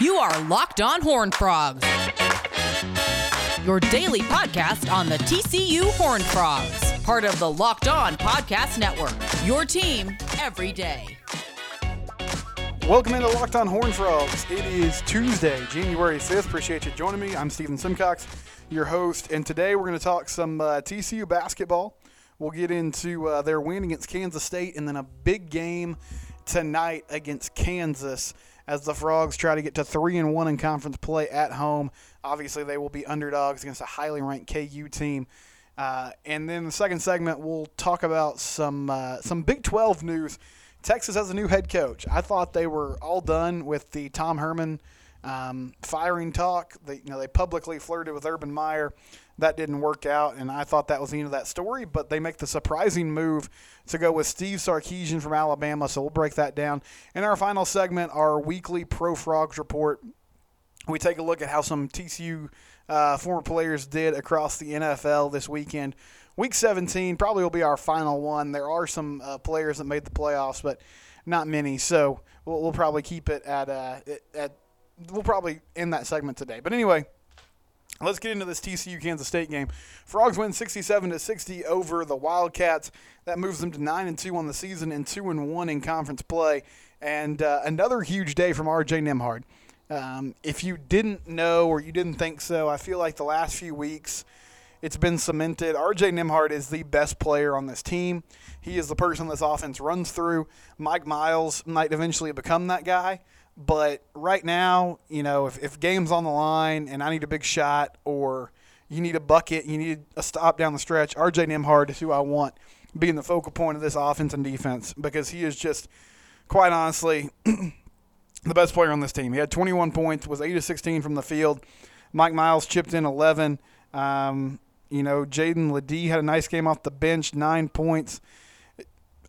You are Locked On Horn Frogs, your daily podcast on the TCU Horn Frogs, part of the Locked On Podcast Network. Your team every day. Welcome into Locked On Horn Frogs. It is Tuesday, January 5th. Appreciate you joining me. I'm Stephen Simcox, your host, and today we're going to talk some uh, TCU basketball. We'll get into uh, their win against Kansas State and then a big game tonight against Kansas as the Frogs try to get to three and one in conference play at home. Obviously, they will be underdogs against a highly ranked KU team. Uh, and then the second segment, we'll talk about some uh, some Big 12 news. Texas has a new head coach. I thought they were all done with the Tom Herman um, firing talk. They, you know, they publicly flirted with Urban Meyer. That didn't work out, and I thought that was the end of that story. But they make the surprising move to go with Steve Sarkisian from Alabama. So we'll break that down. In our final segment, our weekly Pro Frogs report, we take a look at how some TCU uh, former players did across the NFL this weekend. Week 17 probably will be our final one. There are some uh, players that made the playoffs, but not many. So we'll, we'll probably keep it at uh, at. We'll probably end that segment today. But anyway, Let's get into this TCU Kansas State game. Frogs win 67 to 60 over the Wildcats. That moves them to 9 and 2 on the season and 2 and 1 in conference play. And uh, another huge day from RJ Nembhard. Um, if you didn't know or you didn't think so, I feel like the last few weeks it's been cemented. RJ Nembhard is the best player on this team. He is the person this offense runs through. Mike Miles might eventually become that guy. But right now, you know, if, if game's on the line and I need a big shot or you need a bucket, you need a stop down the stretch, RJ Nembhard is who I want being the focal point of this offense and defense because he is just, quite honestly, the best player on this team. He had 21 points, was 8 of 16 from the field. Mike Miles chipped in 11. Um, you know, Jaedon LeDee had a nice game off the bench, nine points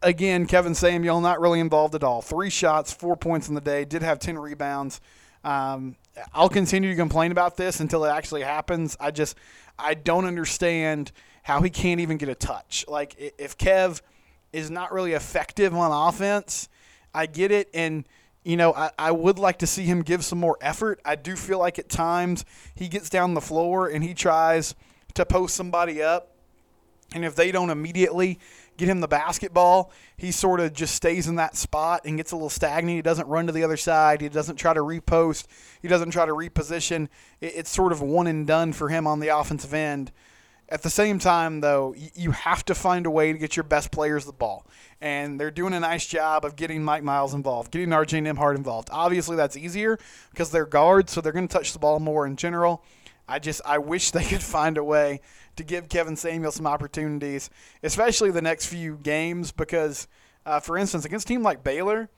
again, Kevin Samuel not really involved at all. Three shots, four points in the day. Did have ten rebounds. Um, I'll continue to complain about this until it actually happens. I just I don't understand how he can't even get a touch. Like if Kev is not really effective on offense, I get it, and you know I, I would like to see him give some more effort. I do feel like at times he gets down the floor and he tries to post somebody up, and if they don't immediately get him the basketball, he sort of just stays in that spot and gets a little stagnant. He doesn't run to the other side. He doesn't try to repost. He doesn't try to reposition. It's sort of one and done for him on the offensive end. At the same time, though, you have to find a way to get your best players the ball. And they're doing a nice job of getting Mike Miles involved, getting RJ Nembhard involved. Obviously, that's easier because they're guards, so they're going to touch the ball more in general. I just I wish they could find a way to give Kevin Samuel some opportunities, especially the next few games, because, uh, for instance, against a team like Baylor,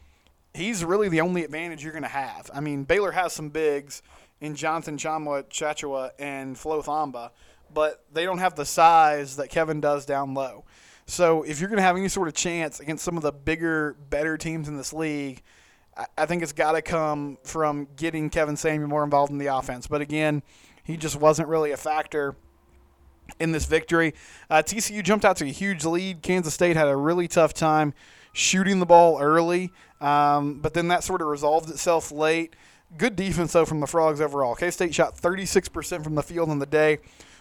he's really the only advantage you're going to have. I mean, Baylor has some bigs in Jonathan Tchamwa, Tchatchoua, and Flo Thamba, but they don't have the size that Kevin does down low. So if you're going to have any sort of chance against some of the bigger, better teams in this league, I think it's got to come from getting Kevin Samuel more involved in the offense. But again, he just wasn't really a factor in this victory. Uh, TCU jumped out to a huge lead. Kansas State had a really tough time shooting the ball early, um, but then that sort of resolved itself late. Good defense, though, from the Frogs overall. K State shot 36% from the field in the day,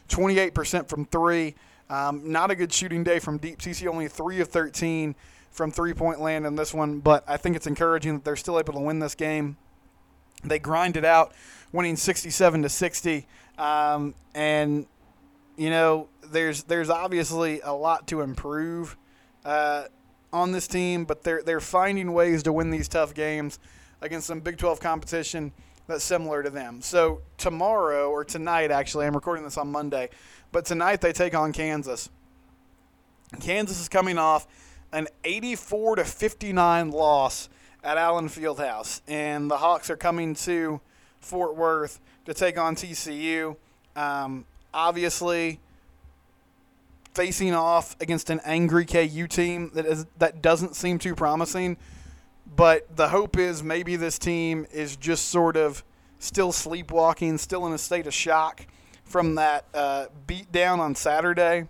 28% from three. Um, not a good shooting day from deep. TCU only 3 of 13 from three point land in this one, but I think it's encouraging that they're still able to win this game. They grind it out, winning 67 to 60. Um, and you know, there's there's obviously a lot to improve uh, on this team, but they're they're finding ways to win these tough games against some Big 12 competition that's similar to them. So tomorrow or tonight, actually, I'm recording this on Monday, but tonight they take on Kansas. Kansas is coming off an 84 to 59 loss at Allen Fieldhouse, and the Hawks are coming to Fort Worth to take on TCU. Um, obviously facing off against an angry KU team that is that doesn't seem too promising. But the hope is maybe this team is just sort of still sleepwalking, still in a state of shock from that uh, beat down on Saturday.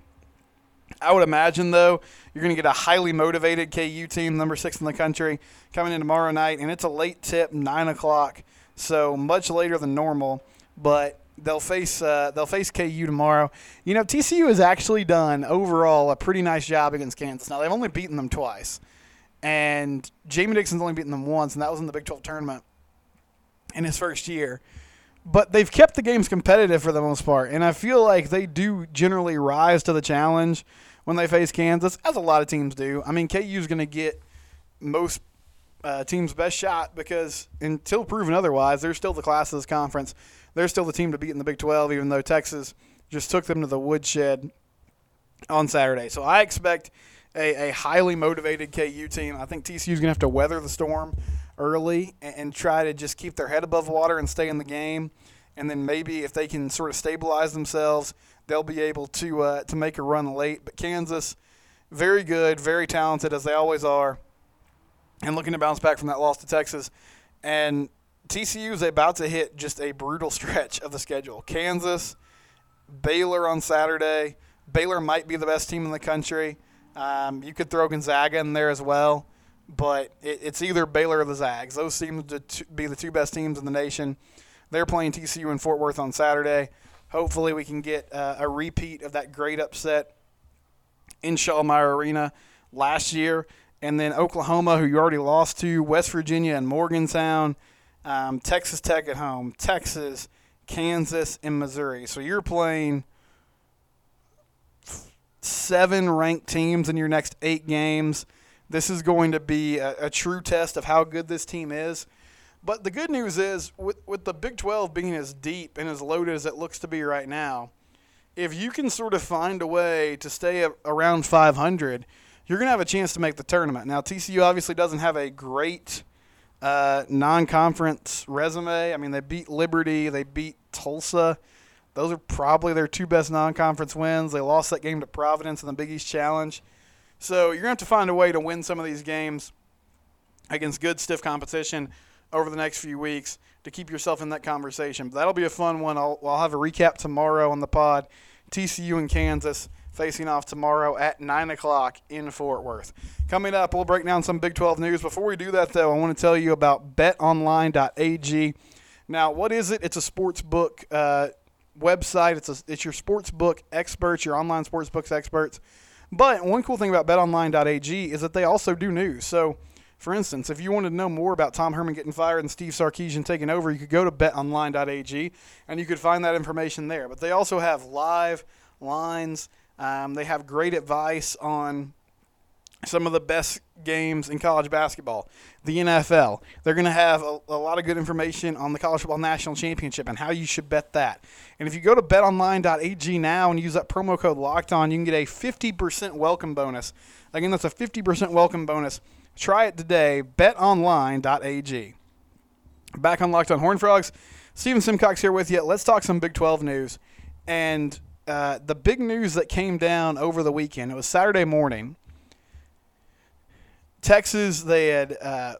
I would imagine, though, you're going to get a highly motivated KU team, number six in the country, coming in tomorrow night, and it's a late tip, 9 o'clock, so much later than normal. But they'll face uh, they'll face KU tomorrow. You know, TCU has actually done overall a pretty nice job against Kansas. Now they've only beaten them twice, and Jamie Dixon's only beaten them once, and that was in the Big 12 tournament in his first year. But they've kept the games competitive for the most part, and I feel like they do generally rise to the challenge when they face Kansas, as a lot of teams do. I mean, KU's going to get most uh, teams' best shot because until proven otherwise, they're still the class of this conference. They're still the team to beat in the Big 12, even though Texas just took them to the woodshed on Saturday. So I expect a, a highly motivated KU team. I think TCU's going to have to weather the storm early and, and try to just keep their head above water and stay in the game. And then maybe if they can sort of stabilize themselves, they'll be able to uh, to make a run late. But Kansas, very good, very talented as they always are, and looking to bounce back from that loss to Texas. And TCU is about to hit just a brutal stretch of the schedule. Kansas, Baylor on Saturday. Baylor might be the best team in the country. Um, you could throw Gonzaga in there as well, but it, it's either Baylor or the Zags. Those seem to t- be the two best teams in the nation. They're playing TCU in Fort Worth on Saturday. Hopefully, we can get uh, a repeat of that great upset in Schollmaier Arena last year. And then Oklahoma, who you already lost to, West Virginia and Morgantown, um, Texas Tech at home, Texas, Kansas, and Missouri. So you're playing seven ranked teams in your next eight games. This is going to be a, a true test of how good this team is. But the good news is, with, with the Big 12 being as deep and as loaded as it looks to be right now, if you can sort of find a way to stay around 500, you're going to have a chance to make the tournament. Now, TCU obviously doesn't have a great uh, non conference resume. I mean, they beat Liberty, they beat Tulsa. Those are probably their two best non conference wins. They lost that game to Providence in the Big East Challenge. So you're going to have to find a way to win some of these games against good, stiff competition over the next few weeks to keep yourself in that conversation. But that'll be a fun one. I'll, I'll have a recap tomorrow on the pod. TCU and Kansas facing off tomorrow at 9 o'clock in Fort Worth. Coming up, we'll break down some Big 12 news. Before we do that, though, I want to tell you about betonline.ag. Now, what is it? It's a sports book uh, website. It's, a, it's your sports book experts, your online sports books experts. But one cool thing about betonline.ag is that they also do news. So, for instance, if you wanted to know more about Tom Herman getting fired and Steve Sarkisian taking over, you could go to betonline.ag and you could find that information there. But they also have live lines. Um, they have great advice on some of the best games in college basketball, the NFL. They're going to have a, a, lot of good information on the College Football National Championship and how you should bet that. And if you go to betonline.ag now and use that promo code locked on, you can get a 50% welcome bonus. Again, that's a 50% welcome bonus Try it today. BetOnline.ag. Back on Locked on Horn Frogs. Steven Simcox here with you. Let's talk some Big 12 news. And uh, the big news that came down over the weekend, it was Saturday morning. Texas, they had uh,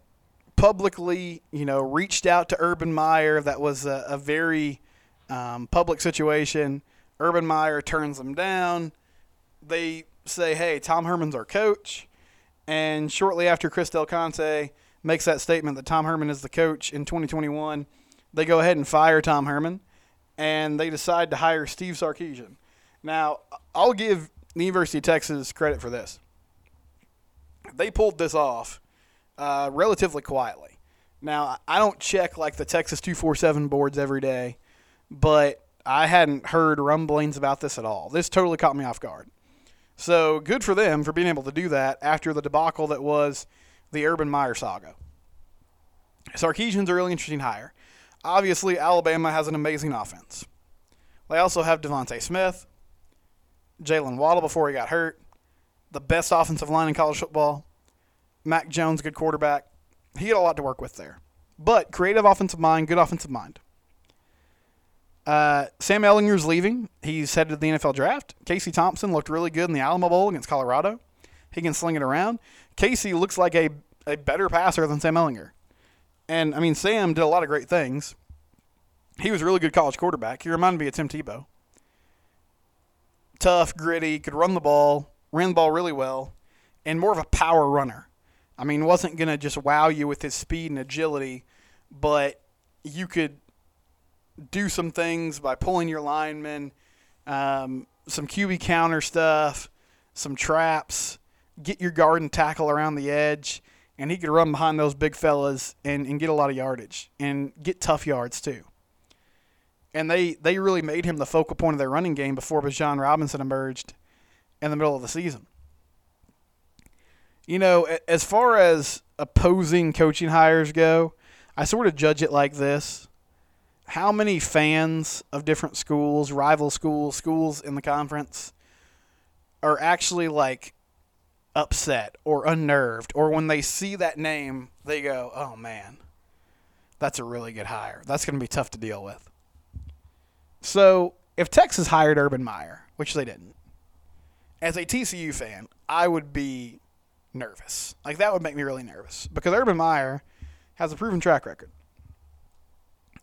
publicly, you know, reached out to Urban Meyer. That was a, a very um, public situation. Urban Meyer turns them down. They say, hey, Tom Herman's our coach. And shortly after Chris Del Conte makes that statement that Tom Herman is the coach in 2021, they go ahead and fire Tom Herman, and they decide to hire Steve Sarkisian. Now, I'll give the University of Texas credit for this. They pulled this off uh, relatively quietly. Now, I don't check like the Texas 247 boards every day, but I hadn't heard rumblings about this at all. This totally caught me off guard. So good for them for being able to do that after the debacle that was the Urban Meyer saga. Sarkisian's a really interesting hire. Obviously, Alabama has an amazing offense. They also have DeVonta Smith, Jaylen Waddle before he got hurt, the best offensive line in college football. Mac Jones, good quarterback. He had a lot to work with there. But creative offensive mind, good offensive mind. Uh, Sam Ehlinger's leaving. He's headed to the NFL draft. Casey Thompson looked really good in the Alamo Bowl against Colorado. He can sling it around. Casey looks like a, a better passer than Sam Ehlinger. And, I mean, Sam did a lot of great things. He was a really good college quarterback. He reminded me of Tim Tebow. Tough, gritty, could run the ball, ran the ball really well, and more of a power runner. I mean, wasn't going to just wow you with his speed and agility, but you could do some things by pulling your linemen, um, some QB counter stuff, some traps, get your guard and tackle around the edge, and he could run behind those big fellas and, and get a lot of yardage and get tough yards too. And they, they really made him the focal point of their running game before Bijan Robinson emerged in the middle of the season. You know, as far as opposing coaching hires go, I sort of judge it like this. How many fans of different schools, rival schools, schools in the conference, are actually like upset or unnerved, or when they see that name, they go, oh man, that's a really good hire. That's going to be tough to deal with. So if Texas hired Urban Meyer, which they didn't, as a TCU fan, I would be nervous. Like that would make me really nervous because Urban Meyer has a proven track record.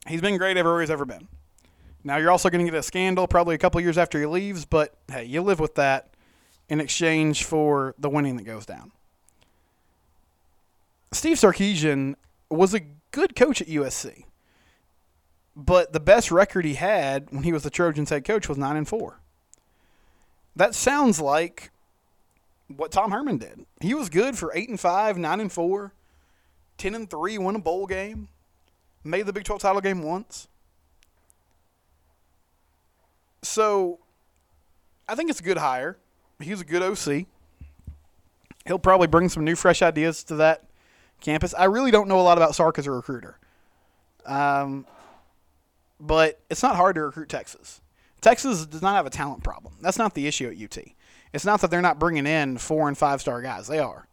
He's been great everywhere he's ever been. Now you're also going to get a scandal probably a couple years after he leaves, but hey, you live with that in exchange for the winning that goes down. Steve Sarkisian was a good coach at USC. But the best record he had when he was the Trojans head coach was 9 and 4. That sounds like what Tom Herman did. He was good for 8 and 5, 9 and 4, 10 and 3, won a bowl game, made the Big 12 title game once. So I think it's a good hire. He's a good OC. He'll probably bring some new, fresh ideas to that campus. I really don't know a lot about Sark as a recruiter. Um, but it's not hard to recruit Texas. Texas does not have a talent problem. That's not the issue at UT. It's not that they're not bringing in four and five star guys. They are.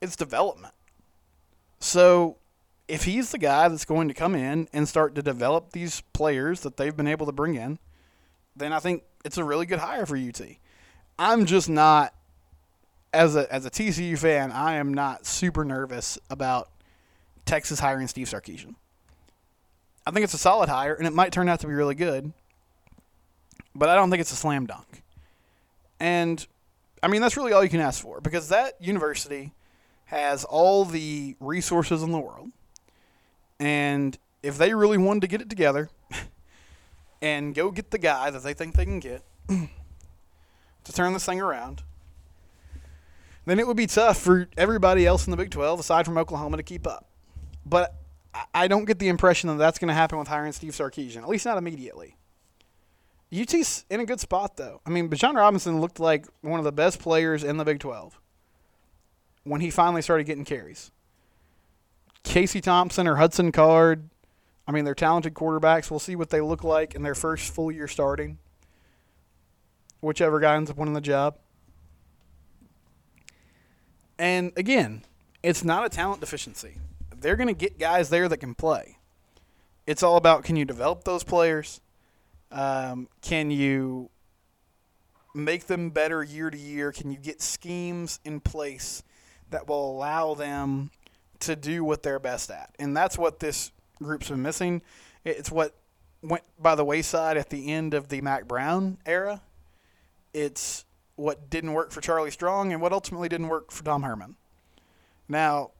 It's development. So if he's the guy that's going to come in and start to develop these players that they've been able to bring in, then I think it's a really good hire for UT. I'm just not as a as a TCU fan, I am not super nervous about Texas hiring Steve Sarkisian. I think it's a solid hire, and it might turn out to be really good, but I don't think it's a slam dunk. And I mean, that's really all you can ask for because that university has all the resources in the world. And if they really wanted to get it together and go get the guy that they think they can get to turn this thing around, then it would be tough for everybody else in the Big 12, aside from Oklahoma, to keep up. But I don't get the impression that that's going to happen with hiring Steve Sarkisian, at least not immediately. UT's in a good spot, though. I mean, Bijan Robinson looked like one of the best players in the Big 12 when he finally started getting carries. Casey Thompson or Hudson Card, I mean, they're talented quarterbacks. We'll see what they look like in their first full year starting, whichever guy ends up winning the job. And again, it's not a talent deficiency. They're going to get guys there that can play. It's all about can you develop those players? Um, can you make them better year to year? Can you get schemes in place that will allow them to do what they're best at? And that's what this group's been missing. It's what went by the wayside at the end of the Mack Brown era. It's what didn't work for Charlie Strong and what ultimately didn't work for Tom Herman. Now,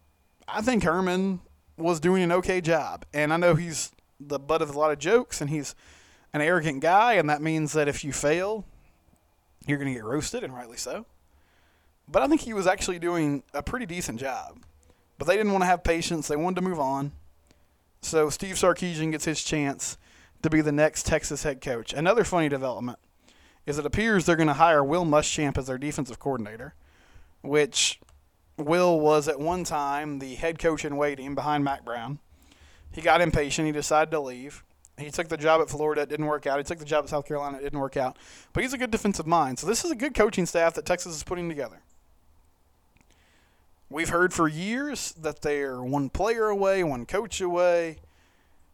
I think Herman was doing an okay job, and I know he's the butt of a lot of jokes, and he's an arrogant guy, and that means that if you fail, you're going to get roasted, and rightly so. But I think he was actually doing a pretty decent job. But they didn't want to have patience. They wanted to move on. So Steve Sarkisian gets his chance to be the next Texas head coach. Another funny development is it appears they're going to hire Will Muschamp as their defensive coordinator, which Will was at one time the head coach in waiting behind Mack Brown. He got impatient. He decided to leave. He took the job at Florida. It didn't work out. He took the job at South Carolina. It didn't work out. But he's a good defensive mind. So this is a good coaching staff that Texas is putting together. We've heard for years that they're one player away, one coach away,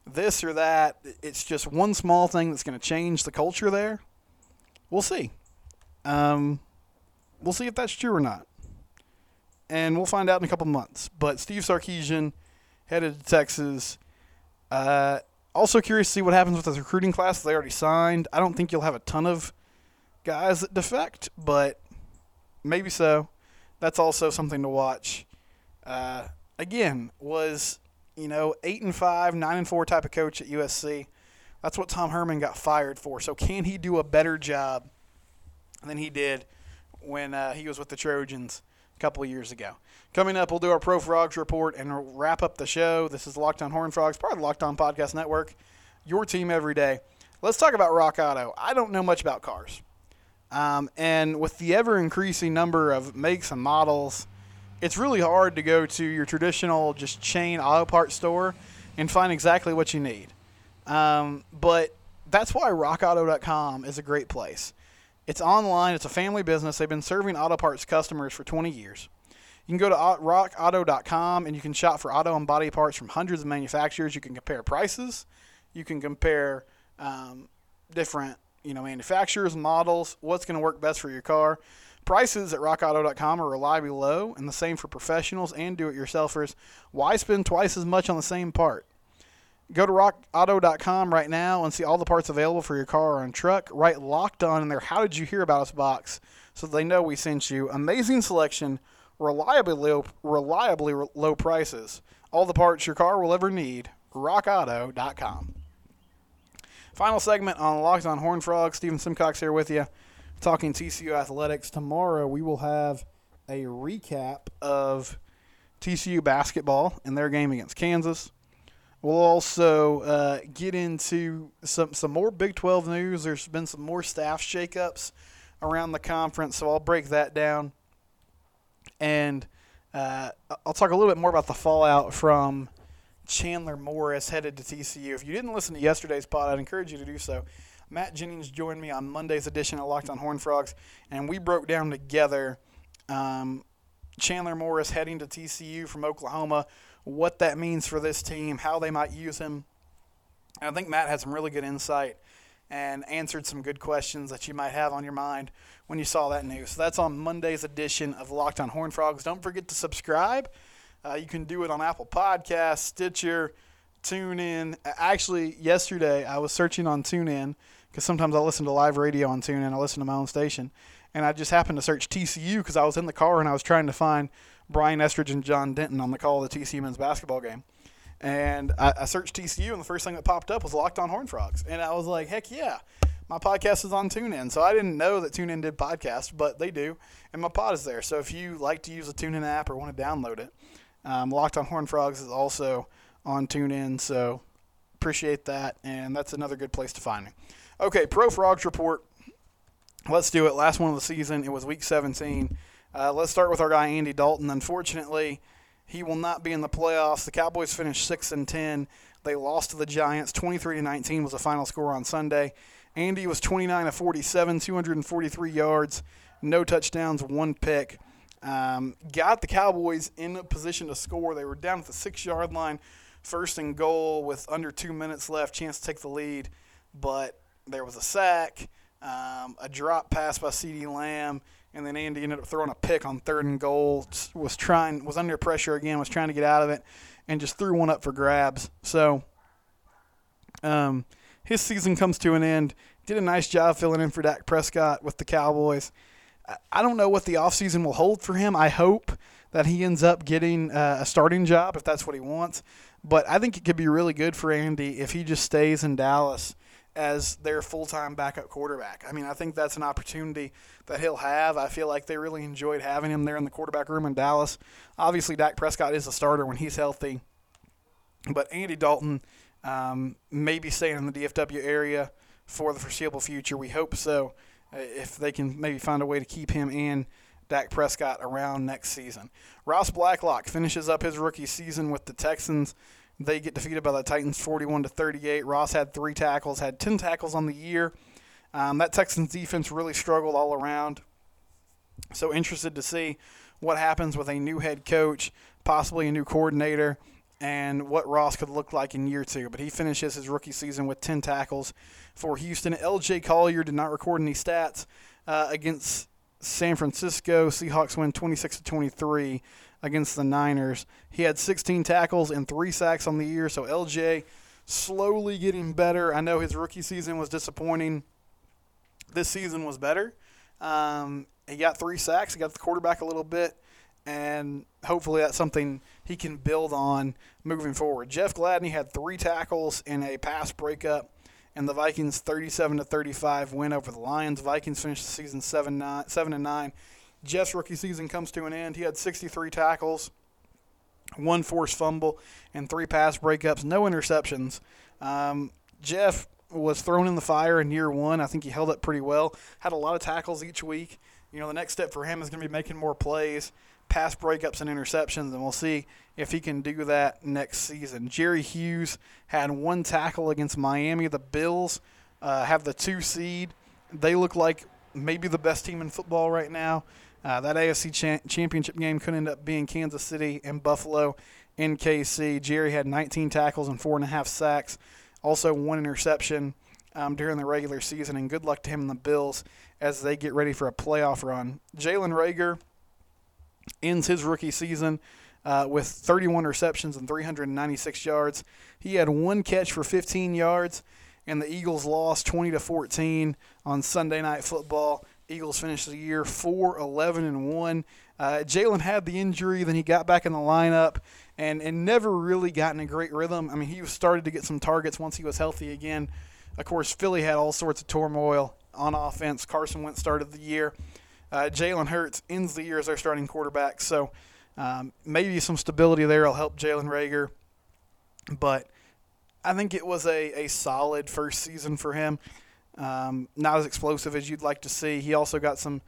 this or that. It's just one small thing that's going to change the culture there. We'll see. Um, we'll see if that's true or not. And we'll find out in a couple months. But Steve Sarkisian headed to Texas. Uh, also curious to see what happens with this recruiting class they already signed. I don't think you'll have a ton of guys that defect, but maybe so. That's also something to watch. Uh, again, was you know eight and five, nine and four type of coach at USC. That's what Tom Herman got fired for. So can he do a better job than he did when uh, he was with the Trojans a couple of years ago? Coming up, we'll do our Pro Frogs report and wrap up the show. This is Locked On Horn Frogs, part of the Locked On Podcast Network. Your team every day. Let's talk about Rock Auto. I don't know much about cars. Um, and with the ever increasing number of makes and models, it's really hard to go to your traditional just chain auto parts store and find exactly what you need. Um, but that's why rockauto.com is a great place. It's online, it's a family business. They've been serving auto parts customers for 20 years. You can go to rockauto.com and you can shop for auto and body parts from hundreds of manufacturers. You can compare prices, you can compare um, different you know manufacturers, models, what's going to work best for your car. Prices at rockauto.com are reliably low, and the same for professionals and do-it-yourselfers. Why spend twice as much on the same part? Go to rockauto.com right now and see all the parts available for your car or truck. Write locked on in there. How did you hear about us box so they know we sent you? Amazing selection, reliably low, reliably low prices. All the parts your car will ever need. RockAuto.com. Final segment on Locked on Horn Frogs. Stephen Simcox here with you, talking TCU athletics. Tomorrow we will have a recap of TCU basketball and their game against Kansas. We'll also uh, get into some some more Big 12 news. There's been some more staff shakeups around the conference, so I'll break that down. And uh, I'll talk a little bit more about the fallout from Chandler Morris headed to TCU. If you didn't listen to yesterday's pod, I'd encourage you to do so. Matt Jennings joined me on Monday's edition of Locked on Horn Frogs, and we broke down together um, Chandler Morris heading to TCU from Oklahoma, what that means for this team, how they might use him. And I think Matt had some really good insight and answered some good questions that you might have on your mind when you saw that news. So that's on Monday's edition of Locked on Horn Frogs. Don't forget to subscribe. Uh, you can do it on Apple Podcasts, Stitcher, TuneIn. Actually, yesterday I was searching on TuneIn because sometimes I listen to live radio on TuneIn. I listen to my own station, and I just happened to search TCU because I was in the car and I was trying to find Brian Estridge and John Denton on the call of the TCU men's basketball game. And I, I searched TCU, and the first thing that popped up was Locked on Horn Frogs, and I was like, "Heck yeah!" my podcast is on TuneIn. So I didn't know that TuneIn did podcasts, but they do, and my pod is there. So if you like to use the TuneIn app or want to download it, um, Locked on Horn Frogs is also on TuneIn, so appreciate that, and that's another good place to find me. Okay, Pro Frogs report. Let's do it. Last one of the season. It was Week 17. Uh, let's start with our guy Andy Dalton. Unfortunately, he will not be in the playoffs. The Cowboys finished six and ten. They lost to the Giants. 23 to 19 was the final score on Sunday. Andy was 29 of 47, 243 yards, no touchdowns, one pick. Um, got the Cowboys in a position to score. They were down at the six yard line, first and goal with under two minutes left, chance to take the lead. But there was a sack, um, a drop pass by CeeDee Lamb, and then Andy ended up throwing a pick on third and goal. Was trying, was under pressure again, was trying to get out of it, and just threw one up for grabs. So, um, his season comes to an end. Did a nice job filling in for Dak Prescott with the Cowboys. I don't know what the offseason will hold for him. I hope that he ends up getting uh, a starting job if that's what he wants. But I think it could be really good for Andy if he just stays in Dallas as their full time backup quarterback. I mean, I think that's an opportunity that he'll have. I feel like they really enjoyed having him there in the quarterback room in Dallas. Obviously, Dak Prescott is a starter when he's healthy. But Andy Dalton um, may be staying in the DFW area for the foreseeable future. We hope so. Uh, if they can maybe find a way to keep him in Dak Prescott around next season. Ross Blacklock finishes up his rookie season with the Texans. They get defeated by the Titans 41 to 38. Ross had three tackles, had 10 tackles on the year. Um, that Texans defense really struggled all around. So interested to see what happens with a new head coach, possibly a new coordinator, and what Ross could look like in year two. But he finishes his rookie season with 10 tackles for Houston. LJ Collier did not record any stats uh, against San Francisco. Seahawks win 26 to 23 against the Niners. He had 16 tackles and three sacks on the year. So LJ slowly getting better. I know his rookie season was disappointing. This season was better. Um, he got three sacks. He got the quarterback a little bit, and hopefully that's something he can build on moving forward. Jeff Gladney had three tackles in a pass breakup, and the Vikings 37 to 35 win over the Lions. Vikings finished the season seven nine seven and nine. Jeff's rookie season comes to an end. He had 63 tackles, one forced fumble, and three pass breakups, no interceptions. Um, Jeff was thrown in the fire in year one. I think he held up pretty well. Had a lot of tackles each week. You know, the next step for him is going to be making more plays, pass breakups, and interceptions, and we'll see if he can do that next season. Jerry Hughes had one tackle against Miami. The Bills uh, have the two seed. They look like maybe the best team in football right now. Uh, that AFC cha- championship game could end up being Kansas City and Buffalo in KC. Jerry had 19 tackles and four and a half sacks, also one interception um, during the regular season, and good luck to him and the Bills as they get ready for a playoff run. Jalen Reagor ends his rookie season uh, with 31 receptions and 396 yards. He had one catch for 15 yards, and the Eagles lost 20 to 14 on Sunday Night Football. Eagles finished the year 4 11 and 1. Uh, Jalen had the injury, then he got back in the lineup and, and never really got in a great rhythm. I mean, he started to get some targets once he was healthy again. Of course, Philly had all sorts of turmoil on offense. Carson Wentz started the year. Uh, Jalen Hurts ends the year as their starting quarterback. So um, maybe some stability there will help Jalen Reagor. But I think it was a, a solid first season for him. Um, not as explosive as you'd like to see. He also got some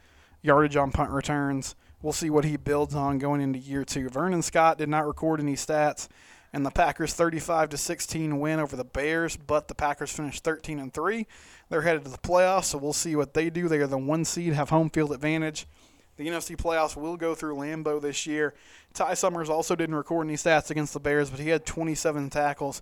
yardage on punt returns. We'll see what he builds on going into year two. Vernon Scott did not record any stats, and the Packers 35 to 16 win over the Bears, but the Packers finished 13 and three. They're headed to the playoffs, so we'll see what they do. They are the one seed, have home field advantage. The NFC playoffs will go through Lambeau this year. Ty Summers also didn't record any stats against the Bears, but he had 27 tackles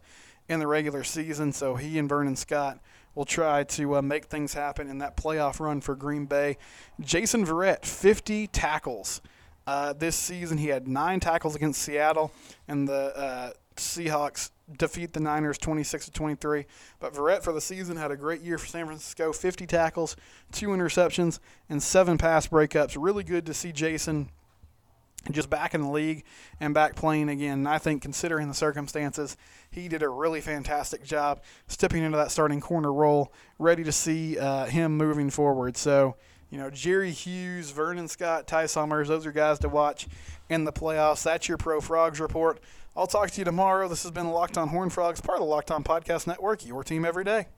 in the regular season, so he and Vernon Scott will try to uh, make things happen in that playoff run for Green Bay. Jason Verrett, 50 tackles. Uh, this season, he had nine tackles against Seattle, and the uh, Seahawks defeat the Niners 26 to 23. But Verrett for the season had a great year for San Francisco 50 tackles, two interceptions, and seven pass breakups. Really good to see Jason just back in the league and back playing again. I think, considering the circumstances, he did a really fantastic job stepping into that starting corner role, ready to see uh, him moving forward. So, you know, Jerry Hughes, Vernon Scott, Ty Summers, those are guys to watch in the playoffs. That's your Pro Frogs report. I'll talk to you tomorrow. This has been Locked On Horn Frogs, part of the Locked On Podcast Network, your team every day.